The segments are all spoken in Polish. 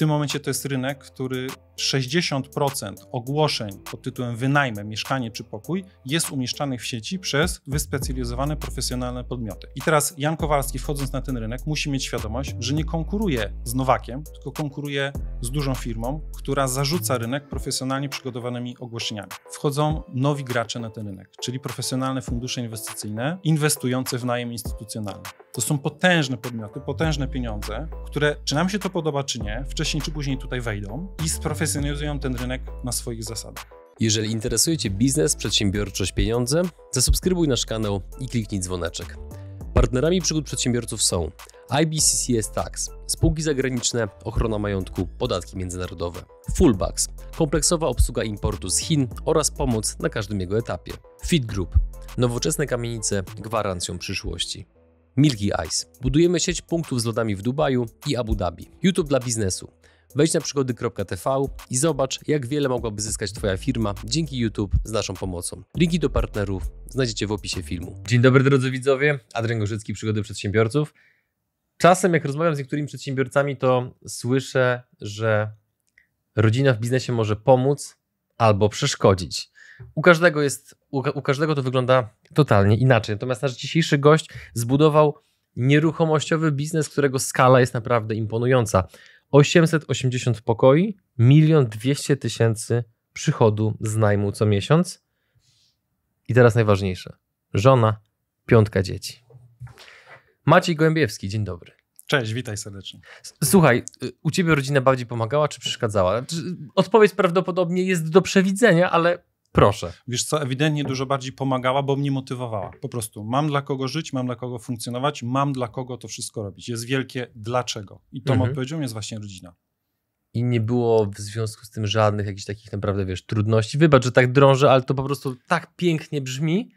tym momencie to jest rynek, który 60% ogłoszeń pod tytułem wynajmę, mieszkanie czy pokój jest umieszczanych w sieci przez wyspecjalizowane, profesjonalne podmioty. I teraz Jan Kowalski, wchodząc na ten rynek, musi mieć świadomość, że nie konkuruje z Nowakiem, tylko konkuruje z dużą firmą, która zarzuca rynek profesjonalnie przygotowanymi ogłoszeniami. Wchodzą nowi gracze na ten rynek, czyli profesjonalne fundusze inwestycyjne inwestujące w najem instytucjonalny. To są potężne podmioty, potężne pieniądze, które, czy nam się to podoba, czy nie, wcześniej czy później tutaj wejdą i sprofesjonalizują ten rynek na swoich zasadach. Jeżeli interesuje Cię biznes, przedsiębiorczość, pieniądze, zasubskrybuj nasz kanał i kliknij dzwoneczek. Partnerami przygód przedsiębiorców są IBCCS Tax, spółki zagraniczne, ochrona majątku, podatki międzynarodowe, Fullbacks, kompleksowa obsługa importu z Chin oraz pomoc na każdym jego etapie, Fit Group, nowoczesne kamienice gwarancją przyszłości. Milky Ice. Budujemy sieć punktów z lodami w Dubaju i Abu Dhabi. YouTube dla biznesu. Wejdź na przygody.tv i zobacz, jak wiele mogłaby zyskać Twoja firma dzięki YouTube z naszą pomocą. Linki do partnerów znajdziecie w opisie filmu. Dzień dobry drodzy widzowie, Adrian Gorzycki, Przygody Przedsiębiorców. Czasem jak rozmawiam z niektórymi przedsiębiorcami, to słyszę, że rodzina w biznesie może pomóc albo przeszkodzić. U każdego jest, u, u każdego to wygląda totalnie inaczej. Natomiast nasz dzisiejszy gość zbudował nieruchomościowy biznes, którego skala jest naprawdę imponująca. 880 pokoi, 1 200 tysięcy przychodu z najmu co miesiąc. I teraz najważniejsze. Żona, piątka dzieci. Maciej Gołębiewski, dzień dobry. Cześć, witaj serdecznie. Słuchaj, y, u ciebie rodzina bardziej pomagała czy przeszkadzała? Odpowiedź prawdopodobnie jest do przewidzenia, ale proszę. Wiesz co, ewidentnie dużo bardziej pomagała, bo mnie motywowała. Po prostu mam dla kogo żyć, mam dla kogo funkcjonować, mam dla kogo to wszystko robić. Jest wielkie dlaczego. I tą mhm. odpowiedzią jest właśnie rodzina. I nie było w związku z tym żadnych jakichś takich naprawdę, wiesz, trudności. Wybacz, że tak drążę, ale to po prostu tak pięknie brzmi,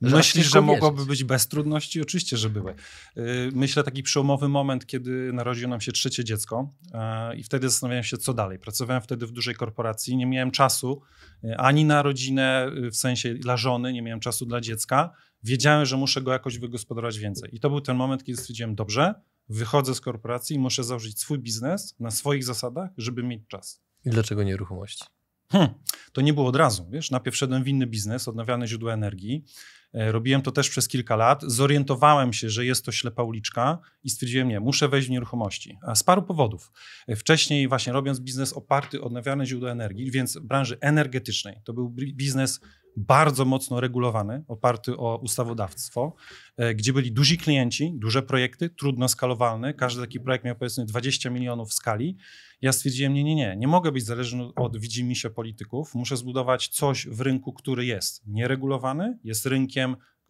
Myślisz, że mogłoby być bez trudności? Oczywiście, że były. Y, myślę taki przełomowy moment, kiedy narodziło nam się trzecie dziecko y, i wtedy zastanawiałem się, co dalej. Pracowałem wtedy w dużej korporacji, nie miałem czasu y, ani na rodzinę, w sensie dla żony, nie miałem czasu dla dziecka. Wiedziałem, że muszę go jakoś wygospodarować więcej. I to był ten moment, kiedy stwierdziłem, dobrze, wychodzę z korporacji i muszę założyć swój biznes na swoich zasadach, żeby mieć czas. I dlaczego nieruchomości? Hmm, to nie było od razu, wiesz, najpierw wszedłem w inny biznes, odnawialne źródła energii, robiłem to też przez kilka lat. Zorientowałem się, że jest to ślepa uliczka i stwierdziłem, nie, muszę wejść w nieruchomości. Z paru powodów. E, wcześniej właśnie robiąc biznes oparty o odnawialne źródła energii, więc branży energetycznej, to był biznes bardzo mocno regulowany, oparty o ustawodawstwo, e, gdzie byli duzi klienci, duże projekty, trudno skalowalne. Każdy taki projekt miał powiedzmy 20 milionów w skali. Ja stwierdziłem, nie, nie, nie, nie mogę być zależny od widzimisię polityków. Muszę zbudować coś w rynku, który jest nieregulowany, jest rynkiem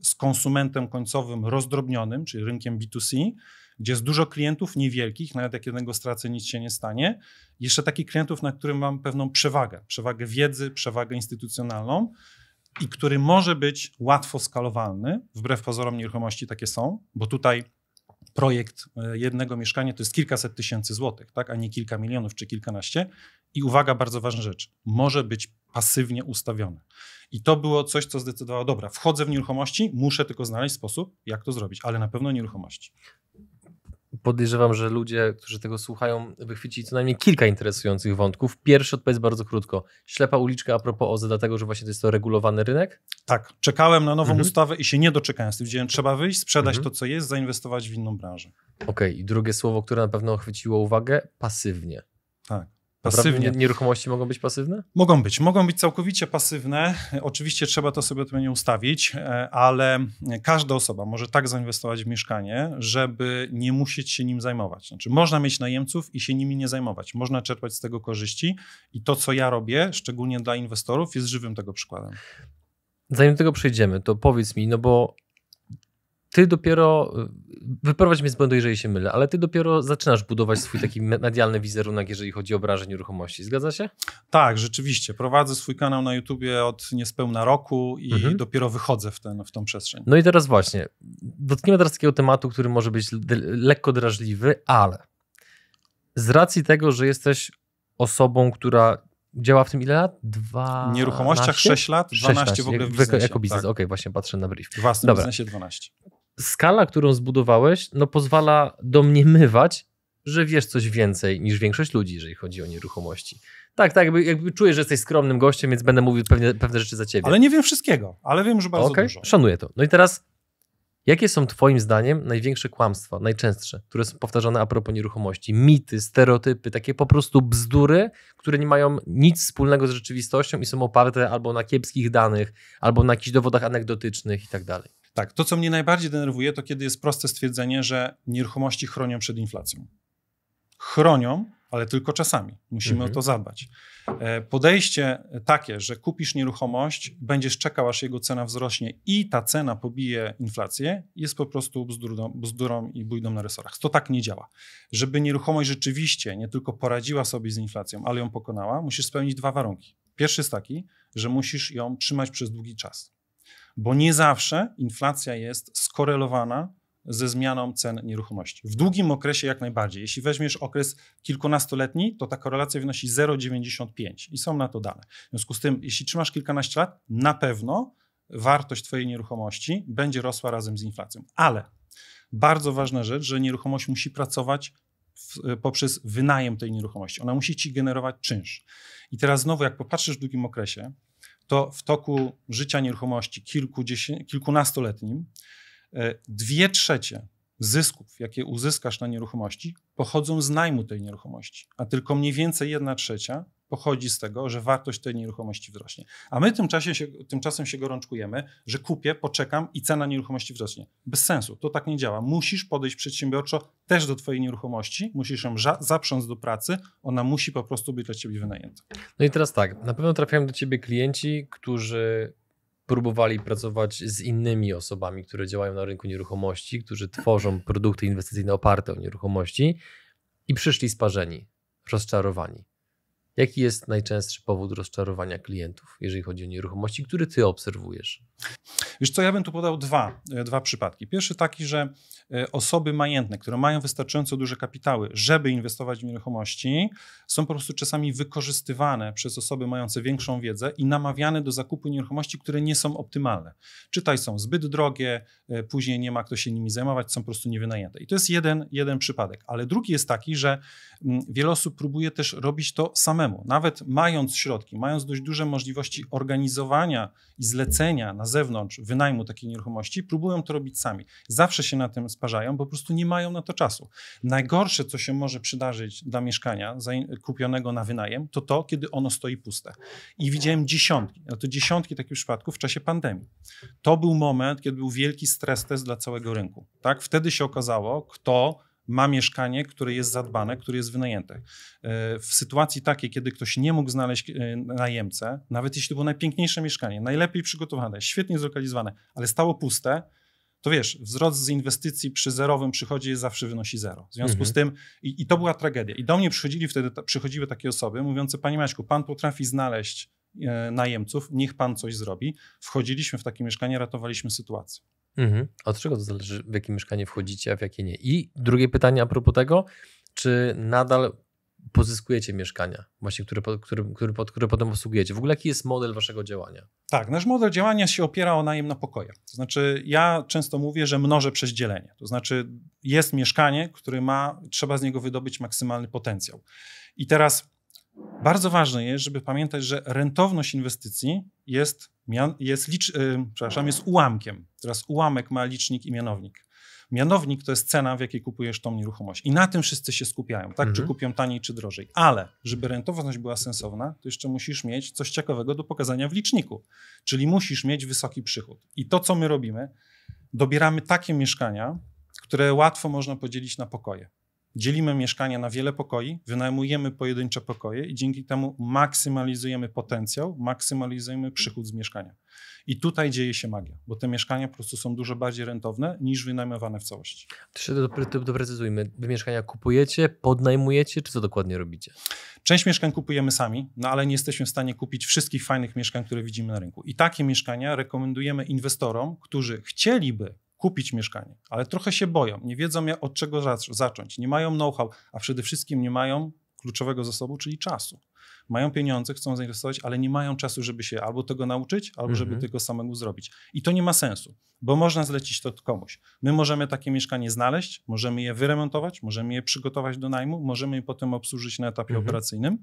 z konsumentem końcowym rozdrobnionym, czyli rynkiem B2C, gdzie jest dużo klientów niewielkich, nawet jak jednego stracę, nic się nie stanie. Jeszcze takich klientów, na którym mam pewną przewagę, przewagę wiedzy, przewagę instytucjonalną i który może być łatwo skalowalny. Wbrew pozorom nieruchomości takie są, bo tutaj projekt e, jednego mieszkania to jest kilkaset tysięcy złotych, tak, a nie kilka milionów czy kilkanaście. I uwaga, bardzo ważna rzecz, może być pasywnie ustawione. I to było coś, co zdecydowało, dobra, wchodzę w nieruchomości, muszę tylko znaleźć sposób, jak to zrobić, ale na pewno nieruchomości podejrzewam, że ludzie, którzy tego słuchają, wychwycili co najmniej kilka interesujących wątków. Pierwszy odpowiedz bardzo krótko. Ślepa uliczka a propos OZE, dlatego że właśnie to jest to regulowany rynek? Tak. Czekałem na nową mhm. ustawę i się nie doczekałem. Stwierdziłem, trzeba wyjść, sprzedać mhm. to, co jest, zainwestować w inną branżę. Okej. Okay. I drugie słowo, które na pewno chwyciło uwagę, pasywnie. Tak. Pasywnie. Nieruchomości mogą być pasywne? Mogą być. Mogą być całkowicie pasywne. Oczywiście trzeba to sobie odpowiednio ustawić, e, ale każda osoba może tak zainwestować w mieszkanie, żeby nie musieć się nim zajmować. Znaczy, można mieć najemców i się nimi nie zajmować. Można czerpać z tego korzyści i to, co ja robię, szczególnie dla inwestorów, jest żywym tego przykładem. Zanim do tego przejdziemy, to powiedz mi, no bo ty dopiero, wyprowadź mnie z błędu, jeżeli się mylę, ale ty dopiero zaczynasz budować swój taki medialny wizerunek, jeżeli chodzi o branżę nieruchomości. Zgadza się? Tak, rzeczywiście. Prowadzę swój kanał na YouTubie od niespełna roku i mhm. dopiero wychodzę w, ten, w tą przestrzeń. No i teraz właśnie, dotkniemy teraz takiego tematu, który może być lekko drażliwy, ale z racji tego, że jesteś osobą, która działa w tym ile lat? Dwa. Nieruchomościach 6 lat, 12 w ogóle w biznesie. Jako biznes, tak. okej, okay, właśnie patrzę na brief. W własnym Dobra. biznesie 12 skala, którą zbudowałeś, no pozwala domniemywać, że wiesz coś więcej niż większość ludzi, jeżeli chodzi o nieruchomości. Tak, tak, jakby, jakby czuję, że jesteś skromnym gościem, więc będę mówił pewne, pewne rzeczy za ciebie. Ale nie wiem wszystkiego, ale wiem, że bardzo okay, dużo. Szanuję to. No i teraz, jakie są Twoim zdaniem największe kłamstwa, najczęstsze, które są powtarzane a propos nieruchomości? Mity, stereotypy, takie po prostu bzdury, które nie mają nic wspólnego z rzeczywistością i są oparte albo na kiepskich danych, albo na jakichś dowodach anegdotycznych i tak dalej. Tak, to co mnie najbardziej denerwuje, to kiedy jest proste stwierdzenie, że nieruchomości chronią przed inflacją. Chronią, ale tylko czasami. Musimy mhm. o to zadbać. E, podejście takie, że kupisz nieruchomość, będziesz czekał, aż jego cena wzrośnie i ta cena pobije inflację, jest po prostu bzdurą, bzdurą i bójdą na resorach. To tak nie działa. Żeby nieruchomość rzeczywiście nie tylko poradziła sobie z inflacją, ale ją pokonała, musisz spełnić dwa warunki. Pierwszy jest taki, że musisz ją trzymać przez długi czas. Bo nie zawsze inflacja jest skorelowana ze zmianą cen nieruchomości. W długim okresie jak najbardziej. Jeśli weźmiesz okres kilkunastoletni, to ta korelacja wynosi 0,95 i są na to dane. W związku z tym, jeśli trzymasz kilkanaście lat, na pewno wartość Twojej nieruchomości będzie rosła razem z inflacją. Ale bardzo ważna rzecz, że nieruchomość musi pracować w, poprzez wynajem tej nieruchomości. Ona musi ci generować czynsz. I teraz znowu, jak popatrzysz w długim okresie, to w toku życia nieruchomości kilkunastoletnim E, dwie trzecie zysków, jakie uzyskasz na nieruchomości, pochodzą z najmu tej nieruchomości, a tylko mniej więcej jedna trzecia pochodzi z tego, że wartość tej nieruchomości wzrośnie. A my tymczasem się, tymczasem się gorączkujemy, że kupię, poczekam i cena nieruchomości wzrośnie. Bez sensu, to tak nie działa. Musisz podejść przedsiębiorczo też do twojej nieruchomości, musisz ją zaprząc do pracy, ona musi po prostu być dla ciebie wynajęta. No i teraz tak, na pewno trafiają do ciebie klienci, którzy próbowali pracować z innymi osobami, które działają na rynku nieruchomości, którzy tworzą produkty inwestycyjne oparte o nieruchomości i przyszli sparzeni, rozczarowani. Jaki jest najczęstszy powód rozczarowania klientów, jeżeli chodzi o nieruchomości, który ty obserwujesz? Wiesz co, ja bym tu podał dwa, e, dwa przypadki. Pierwszy taki, że e, osoby majętne, które mają wystarczająco duże kapitały, żeby inwestować w nieruchomości, są po prostu czasami wykorzystywane przez osoby mające większą wiedzę i namawiane do zakupu nieruchomości, które nie są optymalne. Czytaj, są zbyt drogie, e, później nie ma kto się nimi zajmować, są po prostu niewynajęte. I to jest jeden, jeden przypadek. Ale drugi jest taki, że mm, wiele osób próbuje też robić to samemu. Nawet mając środki, mając dość duże możliwości organizowania i zlecenia na zewnątrz wynajmu takiej nieruchomości, próbują to robić sami. Zawsze się na tym sparzają, po prostu nie mają na to czasu. Najgorsze, co się może przydarzyć dla mieszkania kupionego na wynajem, to to, kiedy ono stoi puste. I widziałem dziesiątki, no to dziesiątki takich przypadków w czasie pandemii. To był moment, kiedy był wielki stres test dla całego rynku. Tak? Wtedy się okazało, kto ma mieszkanie, które jest zadbane, które jest wynajęte. E, w sytuacji takiej, kiedy ktoś nie mógł znaleźć e, najemcę, nawet jeśli to było najpiękniejsze mieszkanie, najlepiej przygotowane, świetnie zlokalizowane, ale stało puste, to wiesz, wzrost z inwestycji przy zerowym przychodzie zawsze wynosi zero. W związku mhm. z tym, i, i, to była tragedia. I do mnie przychodzili wtedy, przychodziły takie osoby mówiące, panie Maćku, pan potrafi znaleźć e, najemców, niech pan coś zrobi. Wchodziliśmy w takie mieszkanie, ratowaliśmy sytuację. Mhm. Od czego to zależy, w jakie mieszkanie wchodzicie, a w jakie nie? I drugie pytanie a propos tego, czy nadal pozyskujecie mieszkania, właśnie które, które, które, które potem obsługujecie? W ogóle jaki jest model waszego działania? Tak, nasz model działania się opiera o najem na pokoje. To znaczy, ja często mówię, że mnożę przez dzielenie. To znaczy, jest mieszkanie, które ma, trzeba z niego wydobyć maksymalny potencjał. I teraz bardzo ważne jest, żeby pamiętać, że rentowność inwestycji jest, jest, licz, yy, przepraszam, jest ułamkiem. Teraz ułamek ma licznik i mianownik. Mianownik to jest cena, w jakiej kupujesz tą nieruchomość. I na tym wszyscy się skupiają, tak? Mhm. Czy kupią taniej, czy drożej. Ale, żeby rentowność była sensowna, to jeszcze musisz mieć coś ciekawego do pokazania w liczniku. Czyli musisz mieć wysoki przychód. I to, co my robimy, dobieramy takie mieszkania, które łatwo można podzielić na pokoje. Dzielimy mieszkania na wiele pokoi, wynajmujemy pojedyncze pokoje i dzięki temu maksymalizujemy potencjał, maksymalizujemy przychód z mieszkania. I tutaj dzieje się magia, bo te mieszkania po prostu są dużo bardziej rentowne niż wynajmowane w całości. To się doprecyzujmy. Wy mieszkania kupujecie, podnajmujecie, czy co dokładnie robicie? Część mieszkań kupujemy sami, no ale nie jesteśmy w stanie kupić wszystkich fajnych mieszkań, które widzimy na rynku. I takie mieszkania rekomendujemy inwestorom, którzy chcieliby kupić mieszkanie, ale trochę się boją, nie wiedzą od czego zacząć, nie mają know-how, a przede wszystkim nie mają kluczowego zasobu, czyli czasu. Mają pieniądze, chcą zainwestować, ale nie mają czasu, żeby się albo tego nauczyć, albo żeby Mhm. tego samemu zrobić. I to nie ma sensu, bo można zlecić to komuś. My możemy takie mieszkanie znaleźć, możemy je wyremontować, możemy je przygotować do najmu, możemy je potem obsłużyć na etapie Mhm. operacyjnym.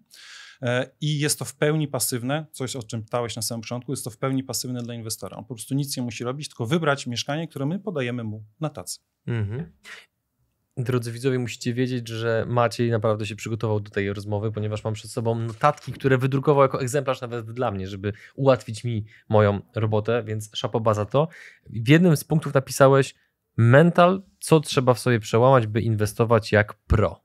E, I jest to w pełni pasywne, coś o czym pytałeś na samym początku, jest to w pełni pasywne dla inwestora. On po prostu nic nie musi robić, tylko wybrać mieszkanie, które my podajemy mu na tacy. Mhm. Drodzy widzowie, musicie wiedzieć, że Maciej naprawdę się przygotował do tej rozmowy, ponieważ mam przed sobą notatki, które wydrukował jako egzemplarz nawet dla mnie, żeby ułatwić mi moją robotę, więc szapoba za to. W jednym z punktów napisałeś mental, co trzeba w sobie przełamać, by inwestować jak pro.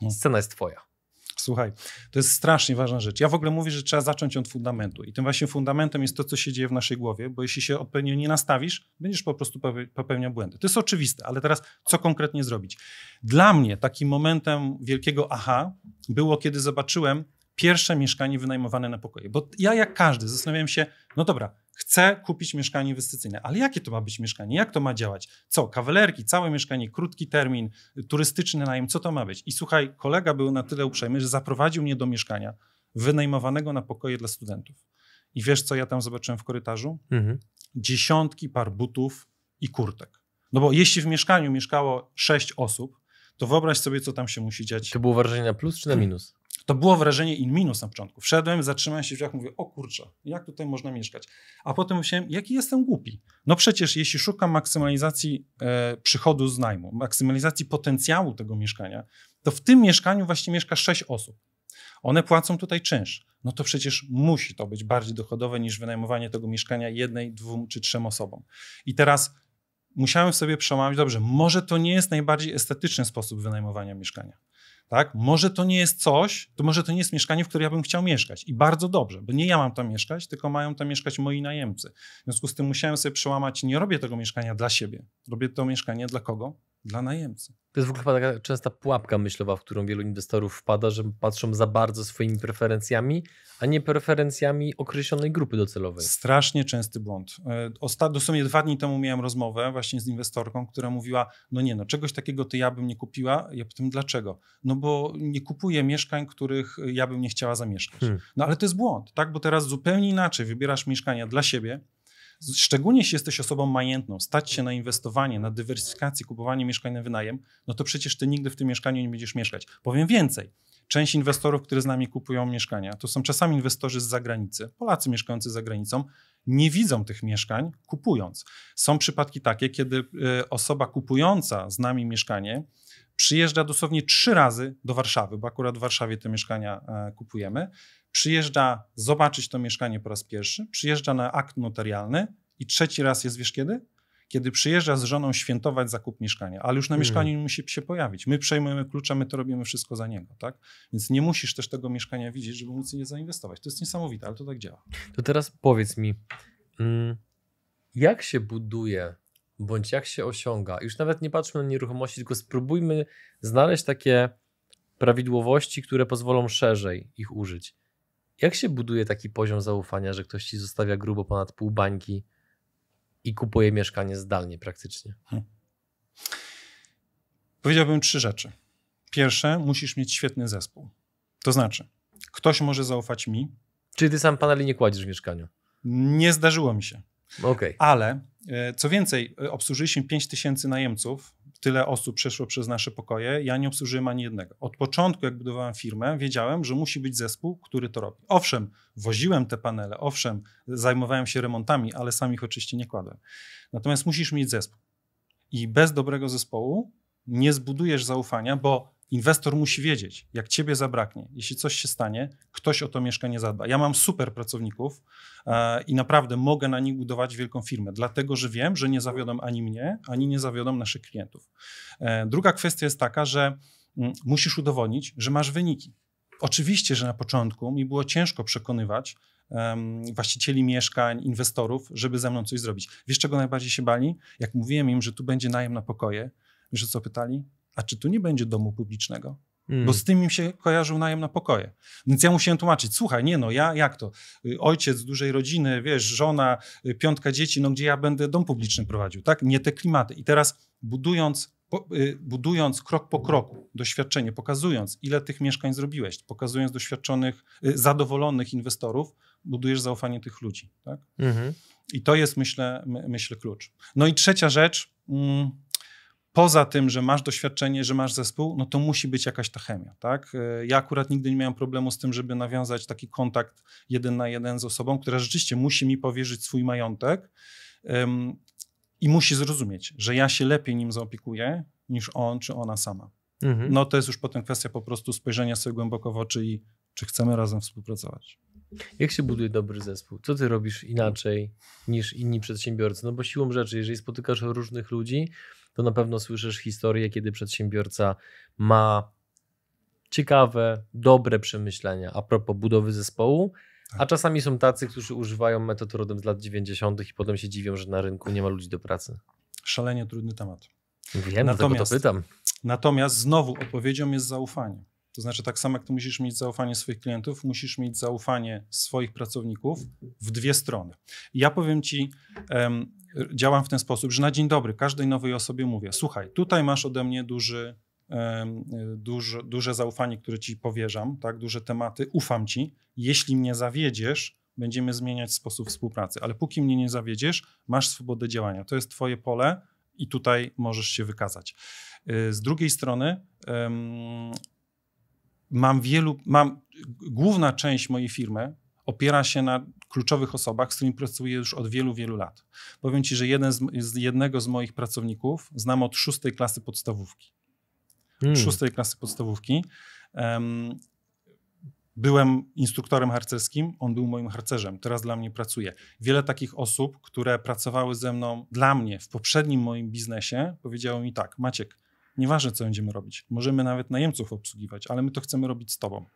Hmm. Scena jest twoja. Słuchaj, to jest strasznie ważna rzecz. Ja w ogóle mówię, że trzeba zacząć od fundamentu. I tym właśnie fundamentem jest to, co się dzieje w naszej głowie, bo jeśli się odpowiednio nie nastawisz, będziesz po prostu pope- popełniał błędy. To jest oczywiste, ale teraz co konkretnie zrobić? Dla mnie takim momentem wielkiego aha było, kiedy zobaczyłem pierwsze mieszkanie wynajmowane na pokoje. Bo ja, jak każdy, zastanawiałem się, no dobra, chcę kupić mieszkanie inwestycyjne, ale jakie to ma być mieszkanie? Jak to ma działać? Co, kawalerki, całe mieszkanie, krótki termin, turystyczny najem, co to ma być? I słuchaj, kolega był na tyle uprzejmy, że zaprowadził mnie do mieszkania wynajmowanego na pokoje dla studentów. I wiesz, co ja tam zobaczyłem w korytarzu? Mhm. Dziesiątki par butów i kurtek. No bo jeśli w mieszkaniu mieszkało sześć osób, to wyobraź sobie, co tam się musi dziać. To było wrażenie na plus czy na minus? To było wrażenie in minus na początku. Wszedłem, zatrzymałem się w drzwiach, mówię, o kurczę, jak tutaj można mieszkać? A potem myślałem, jaki jestem głupi. No przecież jeśli szukam maksymalizacji e, przychodu z najmu, maksymalizacji potencjału tego mieszkania, to w tym mieszkaniu właśnie mieszka sześć osób. One płacą tutaj czynsz. No to przecież musi to być bardziej dochodowe niż wynajmowanie tego mieszkania jednej, dwóm czy trzem osobom. I teraz musiałem sobie przełamać, dobrze, może to nie jest najbardziej estetyczny sposób wynajmowania mieszkania. Tak? Może to nie jest coś, to może to nie jest mieszkanie, w którym ja bym chciał mieszkać. I bardzo dobrze, bo nie ja mam tam mieszkać, tylko mają tam mieszkać moi najemcy. W związku z tym musiałem sobie przełamać, nie robię tego mieszkania dla siebie. Robię to mieszkanie dla kogo? Dla najemcy. To jest w ogóle chyba taka częsta pułapka myślowa, w którą wielu inwestorów wpada, że patrzą za bardzo swoimi preferencjami, a nie preferencjami określonej grupy docelowej. Strasznie częsty błąd. E, Osta- dosłownie dwa dni temu miałem rozmowę właśnie z inwestorką, która mówiła, no nie no, czegoś takiego to ja bym nie kupiła. Ja pytam, dlaczego? No bo nie kupuję mieszkań, których ja bym nie chciała zamieszkać. Hmm. No ale to jest błąd, tak? Bo teraz zupełnie inaczej wybierasz mieszkania dla siebie, Szczególnie jeśli jesteś osobą majętną, stać się na inwestowanie, na dywersyfikację, kupowanie mieszkań na wynajem, no to przecież ty nigdy w tym mieszkaniu nie będziesz mieszkać. Powiem więcej. Część inwestorów, którzy z nami kupują mieszkania, to są czasami inwestorzy z zagranicy, Polacy mieszkający za granicą, nie widzą tych mieszkań kupując. Są przypadki takie, kiedy y, osoba kupująca z nami mieszkanie przyjeżdża dosłownie trzy razy do Warszawy, bo akurat w Warszawie te mieszkania e, kupujemy. Przyjeżdża zobaczyć to mieszkanie po raz pierwszy, przyjeżdża na akt notarialny i trzeci raz jest, wiesz kiedy? Kiedy przyjeżdża z żoną świętować zakup mieszkania, ale już na Mhm. mieszkaniu nie musi się pojawić. My przejmujemy klucze, my to robimy wszystko za niego, tak? Więc nie musisz też tego mieszkania widzieć, żeby móc je zainwestować. To jest niesamowite, ale to tak działa. To teraz powiedz mi, mm, jak się buduje, bądź jak się osiąga, już nawet nie patrzmy na nieruchomości, tylko spróbujmy znaleźć takie prawidłowości, które pozwolą szerzej ich użyć. Jak się buduje taki poziom zaufania, że ktoś ci zostawia grubo ponad pół bańki i kupuje mieszkanie zdalnie praktycznie? Powiedziałbym trzy rzeczy. Pierwsze, musisz mieć świetny zespół. To znaczy, ktoś może zaufać mi. Czyli ty sam paneli nie kładziesz w mieszkaniu? Nie zdarzyło mi się. Okej. Ale e, co więcej, e, obsłużyliśmy 5 tysięcy najemców, tyle osób przeszło przez nasze pokoje, ja nie obsłużyłem ani jednego. Od początku, jak budowałem firmę, wiedziałem, że musi być zespół, który to robi. Owszem, woziłem te panele, owszem, zajmowałem się remontami, ale sam ich oczywiście nie kładłem. Natomiast musisz mieć zespół. I bez dobrego zespołu nie zbudujesz zaufania, bo inwestor musi wiedzieć, jak ciebie zabraknie, jeśli coś się stanie, ktoś o to mieszkanie zadba. Ja mam super pracowników e, i naprawdę mogę na nich budować wielką firmę, dlatego że wiem, że nie zawiodą ani mnie, ani nie zawiodą naszych klientów. E, druga kwestia jest taka, że mm, musisz udowodnić, że masz wyniki. Oczywiście, że na początku mi było ciężko przekonywać em, właścicieli mieszkań, inwestorów, żeby ze mną coś zrobić. Wiesz, czego najbardziej się bali? Jak mówiłem im, że tu będzie najem na pokoje, wiesz o co pytali? A czy tu nie będzie domu publicznego? Mm. Bo z tym im się kojarzył najem na pokoje. Więc ja musiałem tłumaczyć, słuchaj, nie no, ja jak to? Y, Ojciec z dużej rodziny, wiesz, żona, y, piątka dzieci, no gdzie ja będę dom publiczny prowadził, tak? Nie te klimaty. I teraz budując po, y, budując krok po kroku doświadczenie, pokazując, ile tych mieszkań zrobiłeś, pokazując doświadczonych, zadowolonych inwestorów, budujesz zaufanie tych ludzi. Tak? Mhm. I to jest, myślę, my, myślę, klucz. No i trzecia rzecz. Mm, poza tym, że masz doświadczenie, że masz zespół, no to musi być jakaś ta chemia, tak? E, ja akurat nigdy nie miałem problemu z tym, żeby nawiązać taki kontakt jeden na jeden z osobą, która rzeczywiście musi mi powierzyć swój majątek um, i musi zrozumieć, że ja się lepiej nim zaopiekuję niż on czy ona sama. Mhm. No to jest już potem kwestia po prostu spojrzenia sobie głęboko w oczy i czy chcemy razem współpracować. Jak się buduje dobry zespół? Co ty robisz inaczej niż inni przedsiębiorcy? No bo siłą rzeczy, jeżeli spotykasz różnych ludzi, to na pewno słyszysz historię, kiedy przedsiębiorca ma ciekawe, dobre przemyślenia a propos budowy zespołu, a tak. czasami są tacy, którzy używają metod rodem z lat 90. i potem się dziwią, że na rynku nie ma ludzi do pracy. Szalenie trudny temat. Wiem, natomiast, to pytam. Natomiast znowu odpowiedzią jest zaufanie. To znaczy, tak samo jak ty musisz mieć zaufanie swoich klientów, musisz mieć zaufanie swoich pracowników w dwie strony. ja powiem ci, um, działam w ten sposób, że na dzień dobry każdej nowej osobie mówię: Słuchaj, tutaj masz ode mnie duży, um, duży, duże zaufanie, które ci powierzam, tak, duże tematy, ufam ci. Jeśli mnie zawiedziesz, będziemy zmieniać sposób współpracy, ale póki mnie nie zawiedziesz, masz swobodę działania. To jest twoje pole i tutaj możesz się wykazać. Y, z drugiej strony, mam wielu, mam, główna część mojej firmy opiera się na kluczowych osobach, z którymi pracuję już od wielu, wielu lat. Powiem ci, że jeden z, z jednego z moich pracowników znam od szóstej klasy podstawówki. Hmm. Szóstej klasy podstawówki. Um, byłem instruktorem harcerskim, on był moim harcerzem, teraz dla mnie pracuje. Wiele takich osób, które pracowały ze mną dla mnie w poprzednim moim biznesie, powiedziało mi tak: Maciek, Nieważne, co będziemy robić. Możemy nawet najemców obsługiwać, ale my to chcemy robić z tobą.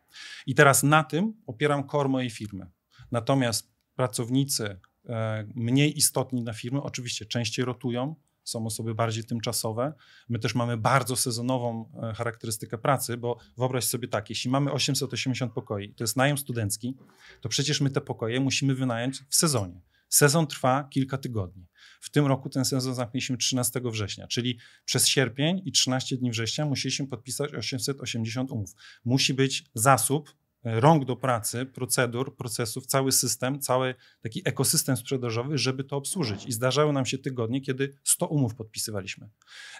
I teraz na tym opieram core mojej firmy. Natomiast pracownicy e, mniej istotni dla firmy oczywiście częściej rotują, są osoby bardziej tymczasowe. My też mamy bardzo sezonową e, charakterystykę pracy, bo wyobraź sobie tak, jeśli mamy 880 pokoi, to jest najem studencki, to przecież my te pokoje musimy wynająć w sezonie. Sezon trwa kilka tygodni. W tym roku ten sezon zamknęliśmy 13 września, czyli przez sierpień i 13 dni września musieliśmy podpisać 880 umów. Musi być zasób e, rąk do pracy, procedur, procesów, cały system, cały taki ekosystem sprzedażowy, żeby to obsłużyć. I zdarzały nam się tygodnie, kiedy 100 umów podpisywaliśmy.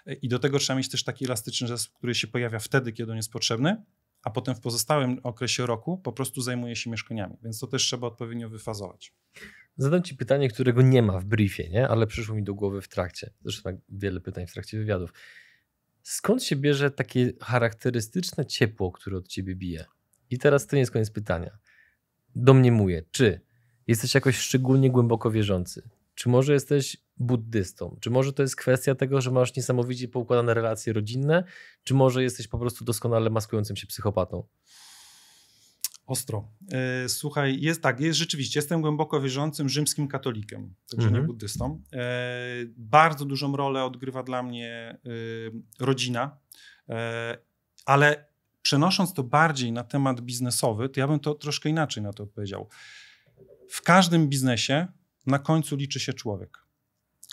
E, I do tego trzeba mieć też taki elastyczny zasób, który się pojawia wtedy, kiedy on jest potrzebny, a potem w pozostałym okresie roku po prostu zajmuje się mieszkaniami. Więc to też trzeba odpowiednio wyfazować. Zadam ci pytanie, którego nie ma w briefie, nie? ale przyszło mi do głowy w trakcie. Zresztą tak wiele pytań w trakcie wywiadów. Skąd się bierze takie charakterystyczne ciepło, które od ciebie bije? I teraz to nie jest koniec pytania. Domniemuję, czy jesteś jakoś szczególnie głęboko wierzący? Czy może jesteś buddystą? Czy może to jest kwestia tego, że masz niesamowicie poukładane relacje rodzinne? Czy może jesteś po prostu doskonale maskującym się psychopatą? Ostro. E, słuchaj, jest tak, jest rzeczywiście, jestem głęboko wierzącym rzymskim katolikiem, także mhm. nie buddystą. E, bardzo dużą rolę odgrywa dla mnie e, rodzina, ale przenosząc to bardziej na temat biznesowy, to ja bym to troszkę inaczej na to odpowiedział. W każdym biznesie na końcu liczy się człowiek.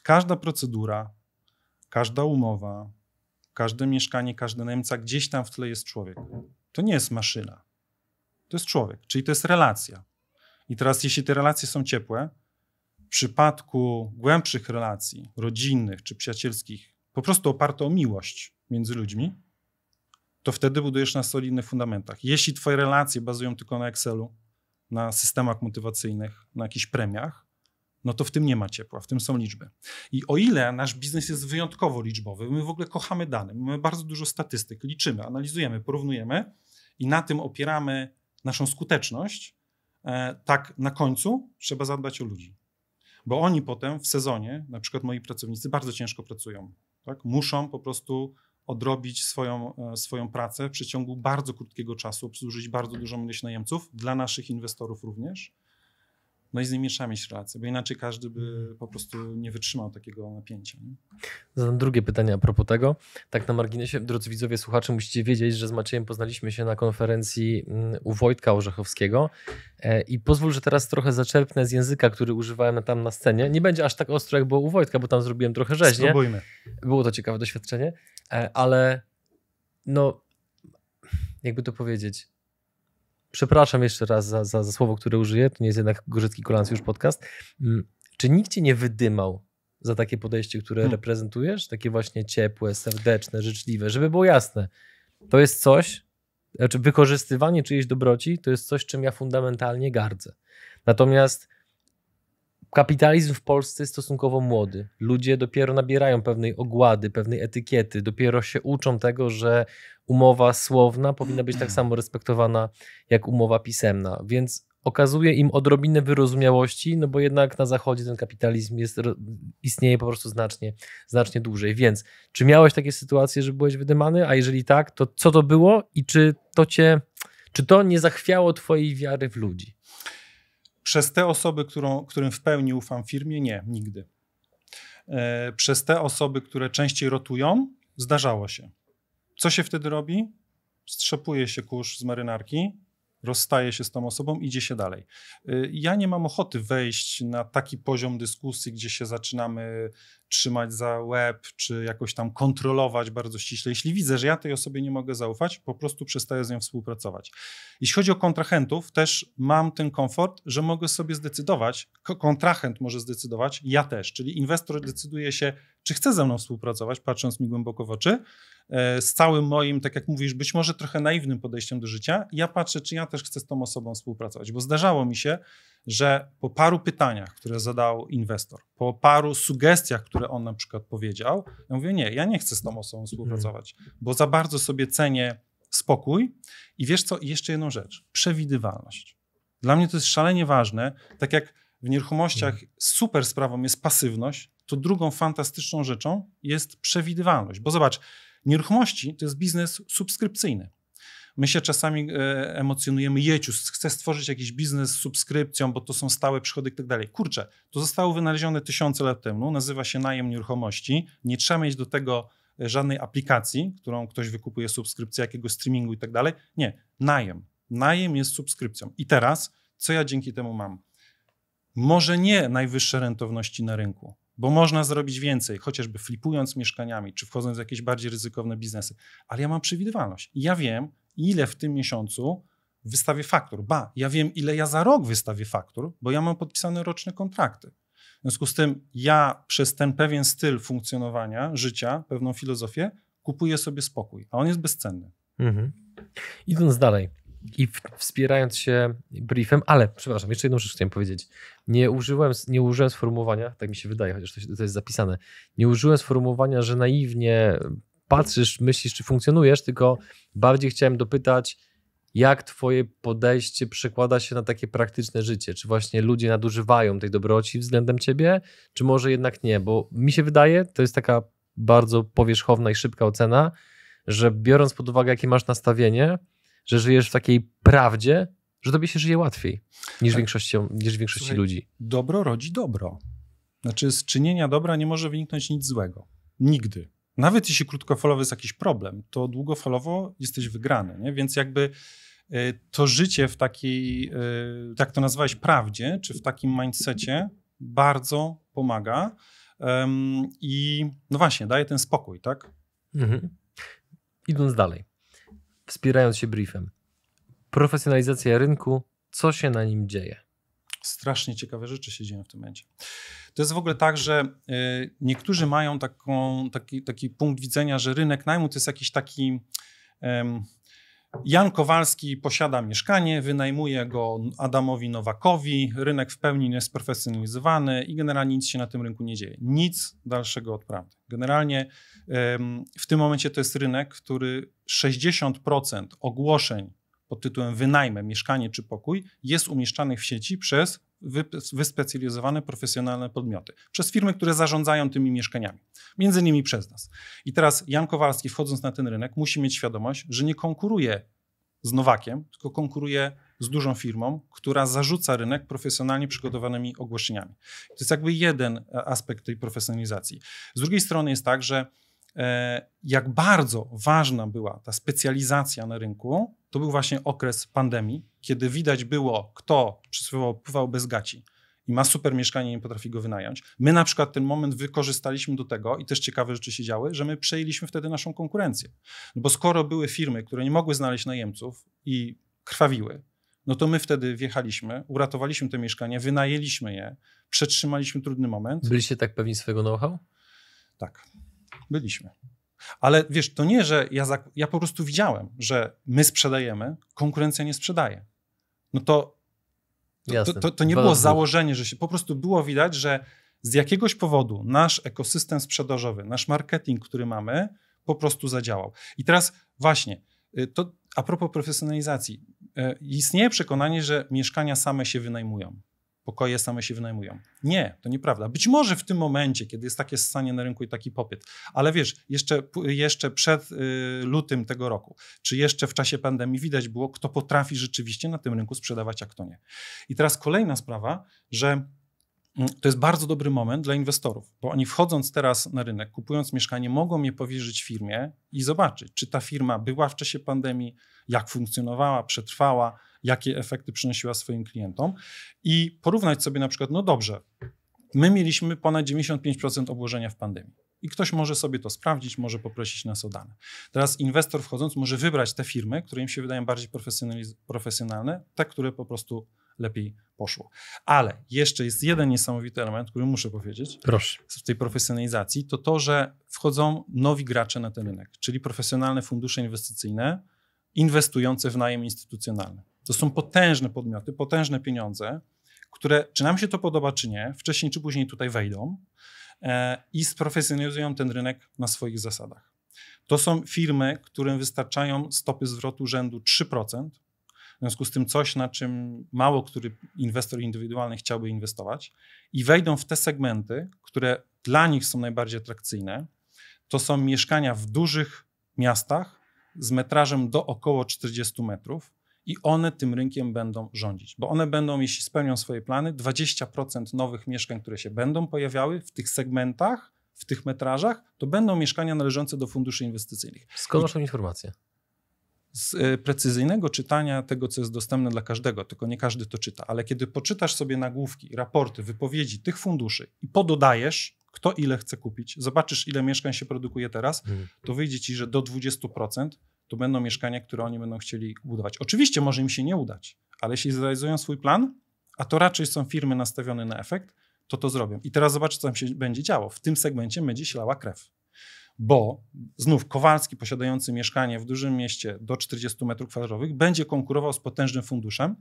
Każda procedura, każda umowa, każde mieszkanie, każdy najemca, gdzieś tam w tle jest człowiek. To nie jest maszyna. To jest człowiek, czyli to jest relacja. I teraz, jeśli te relacje są ciepłe, w przypadku głębszych relacji, rodzinnych czy przyjacielskich, po prostu oparte o miłość między ludźmi, to wtedy budujesz na solidnych fundamentach. Jeśli twoje relacje bazują tylko na Excelu, na systemach motywacyjnych, na jakichś premiach, no to w tym nie ma ciepła, w tym są liczby. I o ile nasz biznes jest wyjątkowo liczbowy, my w ogóle kochamy dane, mamy bardzo dużo statystyk, liczymy, analizujemy, porównujemy i na tym opieramy naszą skuteczność, e, tak na końcu trzeba zadbać o ludzi. Bo oni potem w sezonie, na przykład moi pracownicy, bardzo ciężko pracują. Tak? Muszą po prostu odrobić swoją, e, swoją pracę w przeciągu bardzo krótkiego czasu, obsłużyć bardzo dużą ilość najemców, dla naszych inwestorów również no i z nimi trzeba mieć relację, bo inaczej każdy by po prostu nie wytrzymał takiego napięcia. Nie? Zadam drugie pytanie a propos tego. Tak na marginesie, drodzy widzowie, słuchacze, musicie wiedzieć, że z Maciejem poznaliśmy się na konferencji mm, u Wojtka Orzechowskiego e, i pozwól, że teraz trochę zaczerpnę z języka, który używałem tam na scenie. Nie będzie aż tak ostro, jak było u Wojtka, bo tam zrobiłem trochę rzeźnie. Spróbujmy. Było to ciekawe doświadczenie. E, ale no, jakby to powiedzieć, przepraszam jeszcze raz za, za, za słowo, które użyję, to nie jest jednak Gorzycki Kolancjusz podcast. Mm, czy nikt cię nie wydymał za takie podejście, które hmm. reprezentujesz? Takie właśnie ciepłe, serdeczne, życzliwe, żeby było jasne. To jest coś, znaczy wykorzystywanie czyjejś dobroci to jest coś, czym ja fundamentalnie gardzę. Natomiast kapitalizm w Polsce jest stosunkowo młody. Ludzie dopiero nabierają pewnej ogłady, pewnej etykiety, dopiero się uczą tego, że umowa słowna powinna być tak samo respektowana jak umowa pisemna. Więc okazuje im odrobinę wyrozumiałości, no bo jednak na zachodzie ten kapitalizm jest, istnieje po prostu znacznie, znacznie dłużej. Więc czy miałeś takie sytuacje, że byłeś wydymany, a jeżeli tak, to co to było i czy to cię, czy to nie zachwiało twojej wiary w ludzi? Przez te osoby, którą, którym w pełni ufam firmie, nie, nigdy. E, przez te osoby, które częściej rotują, zdarzało się. Co się wtedy robi? Strzepuje się kurz z marynarki, rozstaje się z tą osobą, idzie się dalej. Y, ja nie mam ochoty wejść na taki poziom dyskusji, gdzie się zaczynamy trzymać za łeb, czy jakoś tam kontrolować bardzo ściśle. Jeśli widzę, że ja tej osobie nie mogę zaufać, po prostu przestaję z nią współpracować. Jeśli chodzi o kontrahentów, też mam ten komfort, że mogę sobie zdecydować, kontrahent może zdecydować, ja też, czyli inwestor decyduje się, czy chce ze mną współpracować, patrząc mi głęboko w oczy, e, z całym moim, tak jak mówisz, być może trochę naiwnym podejściem do życia. Ja patrzę, czy ja też chcę z tą osobą współpracować, bo zdarzało mi się, że po paru pytaniach, które zadał inwestor, po paru sugestiach, które on na przykład powiedział, ja mówię, nie, ja nie chcę z tą osobą współpracować, bo za bardzo sobie cenię spokój. I wiesz co, jeszcze jedną rzecz, przewidywalność. Dla mnie to jest szalenie ważne, tak jak w nieruchomościach super sprawą jest pasywność, to drugą fantastyczną rzeczą jest przewidywalność, bo zobacz, nieruchomości to jest biznes subskrypcyjny. My się czasami e, emocjonujemy, jeciu, chcę stworzyć jakiś biznes z subskrypcją, bo to są stałe przychody i tak dalej. Kurczę, to zostało wynalezione tysiące lat temu, nazywa się najem nieruchomości. Nie trzeba mieć do tego e, żadnej aplikacji, którą ktoś wykupuje subskrypcję, jakiegoś streamingu i tak dalej. Nie, najem. Najem jest subskrypcją. I teraz, co ja dzięki temu mam? Może nie najwyższe rentowności na rynku, bo można zrobić więcej, chociażby flipując mieszkaniami, czy wchodząc w jakieś bardziej ryzykowne biznesy, ale ja mam przewidywalność. Ja wiem, ile w tym miesiącu wystawię faktur. Ba, ja wiem, ile ja za rok wystawię faktur, bo ja mam podpisane roczne kontrakty. W związku z tym ja przez ten pewien styl funkcjonowania, życia, pewną filozofię, kupuję sobie spokój, a on jest bezcenny. Mhm. Idąc dalej i wspierając się briefem, ale przepraszam, jeszcze jedną rzecz chciałem powiedzieć. Nie użyłem, nie użyłem sformułowania, tak mi się wydaje, chociaż to, to jest zapisane, nie użyłem sformułowania, że naiwnie patrzysz, myślisz, czy funkcjonujesz, tylko bardziej chciałem dopytać, jak twoje podejście przekłada się na takie praktyczne życie? Czy właśnie ludzie nadużywają tej dobroci względem ciebie, czy może jednak nie? Bo mi się wydaje, to jest taka bardzo powierzchowna i szybka ocena, że biorąc pod uwagę, jakie masz nastawienie, że żyjesz w takiej prawdzie, że tobie się żyje łatwiej niż tak. większością, niż większości Słuchaj, ludzi. Dobro rodzi dobro. Znaczy, z czynienia dobra nie może wyniknąć nic złego. Nigdy nawet jeśli krótkofalowy jest jakiś problem, to długofalowo jesteś wygrany. Nie? Więc jakby e, to życie w takiej, jak to nazwałeś, prawdzie, czy w takim mindsetie bardzo pomaga i no właśnie, daje ten spokój, tak? Mhm. Idąc dalej, wspierając się briefem, profesjonalizacja rynku, co się na nim dzieje? Strasznie ciekawe rzeczy się dzieją w tym momencie. To jest w ogóle tak, że y, niektórzy mają taką, taki, taki punkt widzenia, że rynek najmu to jest jakiś taki. Jan Kowalski posiada mieszkanie, wynajmuje go Adamowi Nowakowi, rynek w pełni jest sprofesjonalizowany i generalnie nic się na tym rynku nie dzieje. Nic dalszego od prawdy. Generalnie w tym momencie to jest rynek, który 60% ogłoszeń pod tytułem wynajmę, mieszkanie czy pokój jest umieszczanych w sieci przez wyspecjalizowane, profesjonalne podmioty, przez firmy, które zarządzają tymi mieszkaniami, między innymi przez nas. I teraz Jan Kowalski, wchodząc na ten rynek, musi mieć świadomość, że nie konkuruje z Nowakiem, tylko konkuruje z dużą firmą, która zarzuca rynek profesjonalnie przygotowanymi ogłoszeniami. To jest jakby jeden aspekt tej profesjonalizacji. Z drugiej strony jest tak, że E, jak bardzo ważna była ta specjalizacja na rynku, to był właśnie okres pandemii, kiedy widać było, kto przysłowiowo pływał bez gaci i ma super mieszkanie i nie potrafi go wynająć. My na przykład ten moment wykorzystaliśmy do tego i też ciekawe rzeczy się działy, że my przejęliśmy wtedy naszą konkurencję. No bo skoro były firmy, które nie mogły znaleźć najemców i krwawiły, no to my wtedy wjechaliśmy, uratowaliśmy te mieszkania, wynajęliśmy je, przetrzymaliśmy trudny moment. Byliście tak pewni swojego know-how? Tak, byliśmy. Ale wiesz, to nie, że ja, za, ja po prostu widziałem, że my sprzedajemy, konkurencja nie sprzedaje. No to to, to, to, to nie było założenie, że się po prostu było widać, że z jakiegoś powodu nasz ekosystem sprzedażowy, nasz marketing, który mamy, po prostu zadziałał. I teraz właśnie, y, to a propos profesjonalizacji, y, istnieje przekonanie, że mieszkania same się wynajmują pokoje same się wynajmują. Nie, to nieprawda. Być może w tym momencie, kiedy jest takie stanie na rynku i taki popyt, ale wiesz, jeszcze, jeszcze przed y, lutym tego roku, czy jeszcze w czasie pandemii widać było, kto potrafi rzeczywiście na tym rynku sprzedawać, a kto nie. I teraz kolejna sprawa, że to jest bardzo dobry moment dla inwestorów, bo oni wchodząc teraz na rynek, kupując mieszkanie, mogą je powierzyć firmie i zobaczyć, czy ta firma była w czasie pandemii, jak funkcjonowała, przetrwała, jakie efekty przynosiła swoim klientom i porównać sobie na przykład, no dobrze, my mieliśmy ponad 95% obłożenia w pandemii. I ktoś może sobie to sprawdzić, może poprosić nas o dane. Teraz inwestor wchodząc może wybrać te firmy, które im się wydają bardziej profesjonalne, te, które po prostu lepiej poszło. Ale jeszcze jest jeden niesamowity element, który muszę powiedzieć Proszę. w tej profesjonalizacji, to to, że wchodzą nowi gracze na ten rynek, czyli profesjonalne fundusze inwestycyjne inwestujące w najem instytucjonalny. To są potężne podmioty, potężne pieniądze, które, czy nam się to podoba, czy nie, wcześniej czy później tutaj wejdą e, i sprofesjonalizują ten rynek na swoich zasadach. To są firmy, którym wystarczają stopy zwrotu rzędu 3%. W związku z tym coś, na czym mało który inwestor indywidualny chciałby inwestować, i wejdą w te segmenty, które dla nich są najbardziej atrakcyjne. To są mieszkania w dużych miastach z metrażem do około 40 metrów, i one tym rynkiem będą rządzić, bo one będą, jeśli spełnią swoje plany, 20% nowych mieszkań, które się będą pojawiały w tych segmentach, w tych metrażach, to będą mieszkania należące do funduszy inwestycyjnych. Skąd masz informację? Z e, precyzyjnego czytania tego, co jest dostępne dla każdego, tylko nie każdy to czyta, ale kiedy poczytasz sobie nagłówki, raporty, wypowiedzi tych funduszy i pododajesz, kto ile chce kupić, zobaczysz, ile mieszkań się produkuje teraz, hmm. to wyjdzie ci, że do 20% to będą mieszkania, które oni będą chcieli budować. Oczywiście może im się nie udać, ale jeśli zrealizują swój plan, a to raczej są firmy nastawione na efekt, to to zrobią. I teraz zobacz, co tam się będzie działo. W tym segmencie będzie ślała krew. Bo znów Kowalski, posiadający mieszkanie w dużym mieście do 40 m2, będzie konkurował z potężnym funduszem,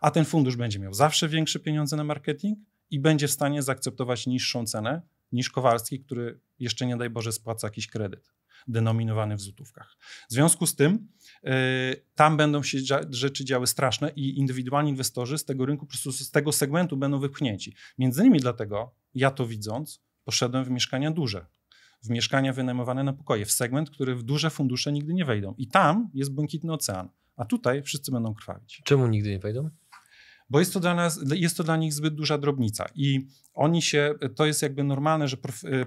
a ten fundusz będzie miał zawsze większe pieniądze na marketing i będzie w stanie zaakceptować niższą cenę niż Kowalski, który jeszcze nie daj Boże spłaca jakiś kredyt denominowany w złotówkach. W związku z tym y, tam będą się rzeczy działy straszne i indywidualni inwestorzy z tego rynku, po prostu z tego segmentu będą wypchnięci. Między innymi dlatego, ja to widząc, poszedłem w mieszkania duże, w mieszkania wynajmowane na pokoje, w segment, który w duże fundusze nigdy nie wejdą. I tam jest błękitny ocean, a tutaj wszyscy będą krwawić. Czemu nigdy nie wejdą? bo jest to, dla nas, jest to dla nich zbyt duża drobnica i oni się, to jest jakby normalne, że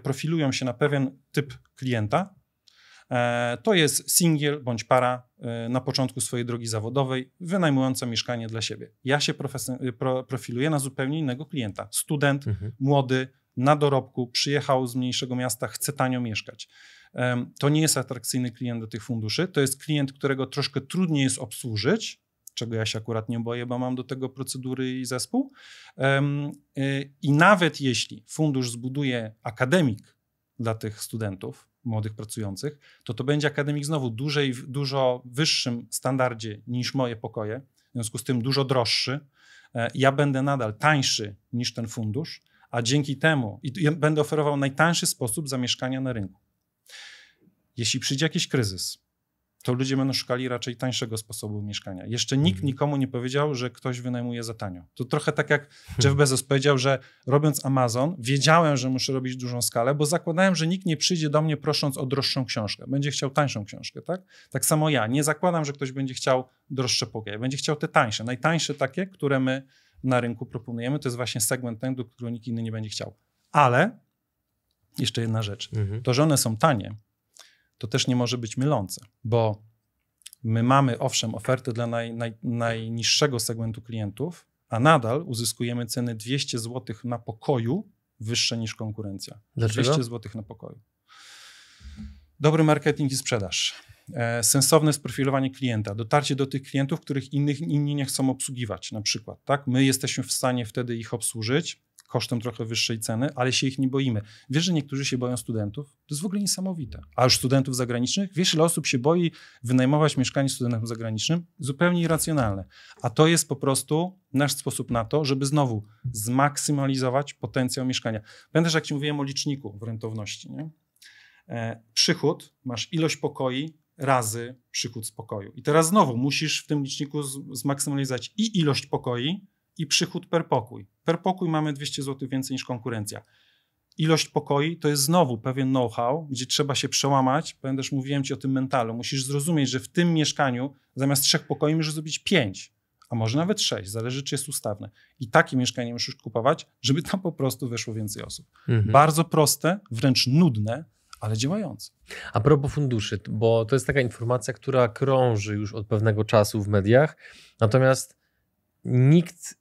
profilują się na pewien typ klienta, E, to jest singiel bądź para e, na początku swojej drogi zawodowej, wynajmująca mieszkanie dla siebie. Ja się profiluję na zupełnie innego klienta. Student, mhm. młody, na dorobku, przyjechał z mniejszego miasta, chce tanio mieszkać. To nie jest atrakcyjny klient do tych funduszy. To jest klient, którego troszkę trudniej jest obsłużyć, czego ja się akurat nie boję, bo mam do tego procedury i zespół. E, I nawet jeśli fundusz zbuduje akademik dla tych studentów, młodych pracujących, to to będzie akademik znowu dużej, dużo wyższym standardzie niż moje pokoje, w związku z tym dużo droższy. E, ja będę nadal tańszy niż ten fundusz, a dzięki temu i będę oferował najtańszy sposób zamieszkania na rynku. Jeśli przyjdzie jakiś kryzys, to ludzie będą szukali raczej tańszego sposobu mieszkania. Jeszcze nikt mhm. nikomu nie powiedział, że ktoś wynajmuje za tanio. To trochę tak jak Jeff Bezos powiedział, że robiąc Amazon, wiedziałem, że muszę robić dużą skalę, bo zakładałem, że nikt nie przyjdzie do mnie prosząc o droższą książkę. Będzie chciał tańszą książkę, tak? Tak samo ja. Nie zakładam, że ktoś będzie chciał droższe pokoje. Będzie chciał te tańsze. Najtańsze takie, które my na rynku proponujemy, to jest właśnie segment ten, do którego nikt inny nie będzie chciał. Ale jeszcze jedna rzecz. Mhm. To, że one są tanie, to też nie może być mylące, bo my mamy owszem oferty dla naj, naj, najniższego segmentu klientów, a nadal uzyskujemy ceny 200 zł na pokoju wyższe niż konkurencja. Dlaczego? 200 zł na pokoju. Dobry marketing i sprzedaż. E, sensowne sprofilowanie klienta, dotarcie do tych klientów, których innych, inni nie chcą obsługiwać, na przykład. Tak? My jesteśmy w stanie wtedy ich obsłużyć kosztem trochę wyższej ceny, ale się ich nie boimy. Wiesz, że niektórzy się boją studentów? To jest w ogóle niesamowite. A już studentów zagranicznych? Wiesz, ile osób się boi wynajmować mieszkanie studentom zagranicznym? Zupełnie irracjonalne. A to jest po prostu nasz sposób na to, żeby znowu zmaksymalizować potencjał mieszkania. Pamiętasz, jak ci mówiłem o liczniku w rentowności, nie? E, przychód, masz ilość pokoi razy przychód z pokoju. I teraz znowu musisz w tym liczniku zmaksymalizować i ilość pokoi, i przychód per pokój. Per pokój mamy 200 zł więcej niż konkurencja. Ilość pokoi to jest znowu pewien know-how, gdzie trzeba się przełamać. Pamiętasz, mówiłem ci o tym mentalu. Musisz zrozumieć, że w tym mieszkaniu zamiast trzech pokoi możesz zrobić pięć, a może nawet sześć, zależy czy jest ustawne. I takie mieszkanie musisz kupować, żeby tam po prostu weszło więcej osób. Mhm. Bardzo proste, wręcz nudne, ale działające. A propos funduszy, bo to jest taka informacja, która krąży już od pewnego czasu w mediach, natomiast nikt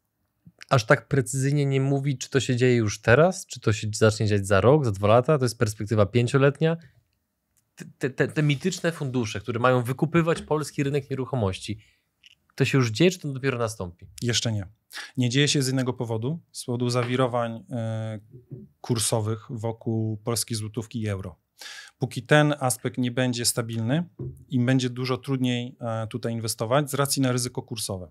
aż tak precyzyjnie nie mówi, czy to się dzieje już teraz, czy to się zacznie dziać za rok, za dwa lata, to jest perspektywa pięcioletnia. Te, te, te mityczne fundusze, które mają wykupywać polski rynek nieruchomości, to się już dzieje, czy to dopiero nastąpi? Jeszcze nie. Nie dzieje się z innego powodu, z powodu zawirowań y, kursowych wokół polskiej złotówki i euro. Póki ten aspekt nie będzie stabilny, im będzie dużo trudniej y, tutaj inwestować z racji na ryzyko kursowe.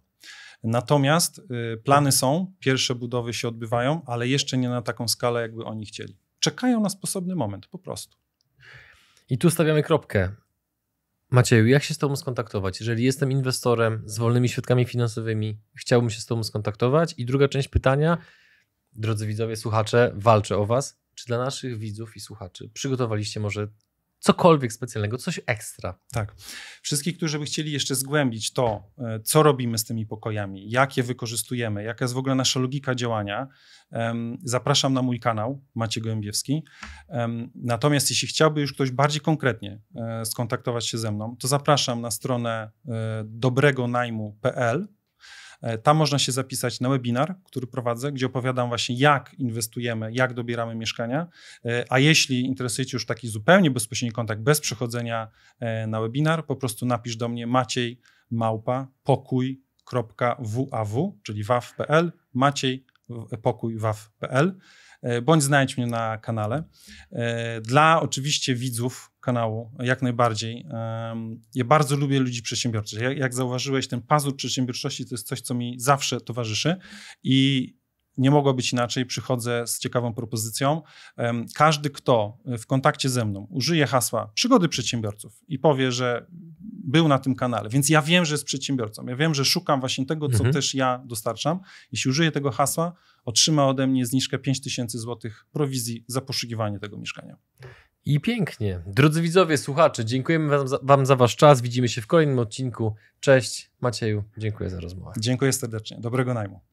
Natomiast y, plany są, pierwsze budowy się odbywają, ale jeszcze nie na taką skalę, jakby oni chcieli. Czekają na sposobny moment, po prostu. I tu stawiamy kropkę. Macieju, jak się z Tobą skontaktować? Jeżeli jestem inwestorem z wolnymi środkami finansowymi, chciałbym się z Tobą skontaktować. I druga część pytania, drodzy widzowie, słuchacze, walczę o Was. Czy dla naszych widzów i słuchaczy przygotowaliście może cokolwiek specjalnego, coś ekstra. Tak. Wszystkich, którzy by chcieli jeszcze zgłębić to, e, co robimy z tymi pokojami, jak je wykorzystujemy, jaka jest w ogóle nasza logika działania, zapraszam na mój kanał Macie Gołębiewski. Natomiast jeśli chciałby już ktoś bardziej konkretnie e, skontaktować się ze mną, to zapraszam na stronę e, dobregonajmu.pl tam można się zapisać na webinar, który prowadzę, gdzie opowiadam właśnie, jak inwestujemy, jak dobieramy mieszkania. E, a jeśli interesujecie już taki zupełnie bezpośredni kontakt, bez przechodzenia e, na webinar, po prostu napisz do mnie Maciej Małpa pokój.waw, czyli waw.pl, Maciej pokój waw.pl bądź znajdź mnie na kanale. Dla oczywiście widzów kanału, jak najbardziej. Ja bardzo lubię ludzi przedsiębiorczych. Jak, jak zauważyłeś, ten pazur przedsiębiorczości to jest coś, co mi zawsze towarzyszy i nie mogło być inaczej, przychodzę z ciekawą propozycją. Każdy, kto w kontakcie ze mną użyje hasła przygody przedsiębiorców i powie, że był na tym kanale, więc ja wiem, że jest przedsiębiorcą. Ja wiem, że szukam właśnie tego, co mhm. też ja dostarczam. Jeśli użyję tego hasła, otrzyma ode mnie zniżkę 5000 zł prowizji za poszukiwanie tego mieszkania. I pięknie. Drodzy widzowie, słuchacze, dziękujemy wam za, wam za Wasz czas. Widzimy się w kolejnym odcinku. Cześć, Macieju. Dziękuję za rozmowę. Dziękuję serdecznie. Dobrego najmu.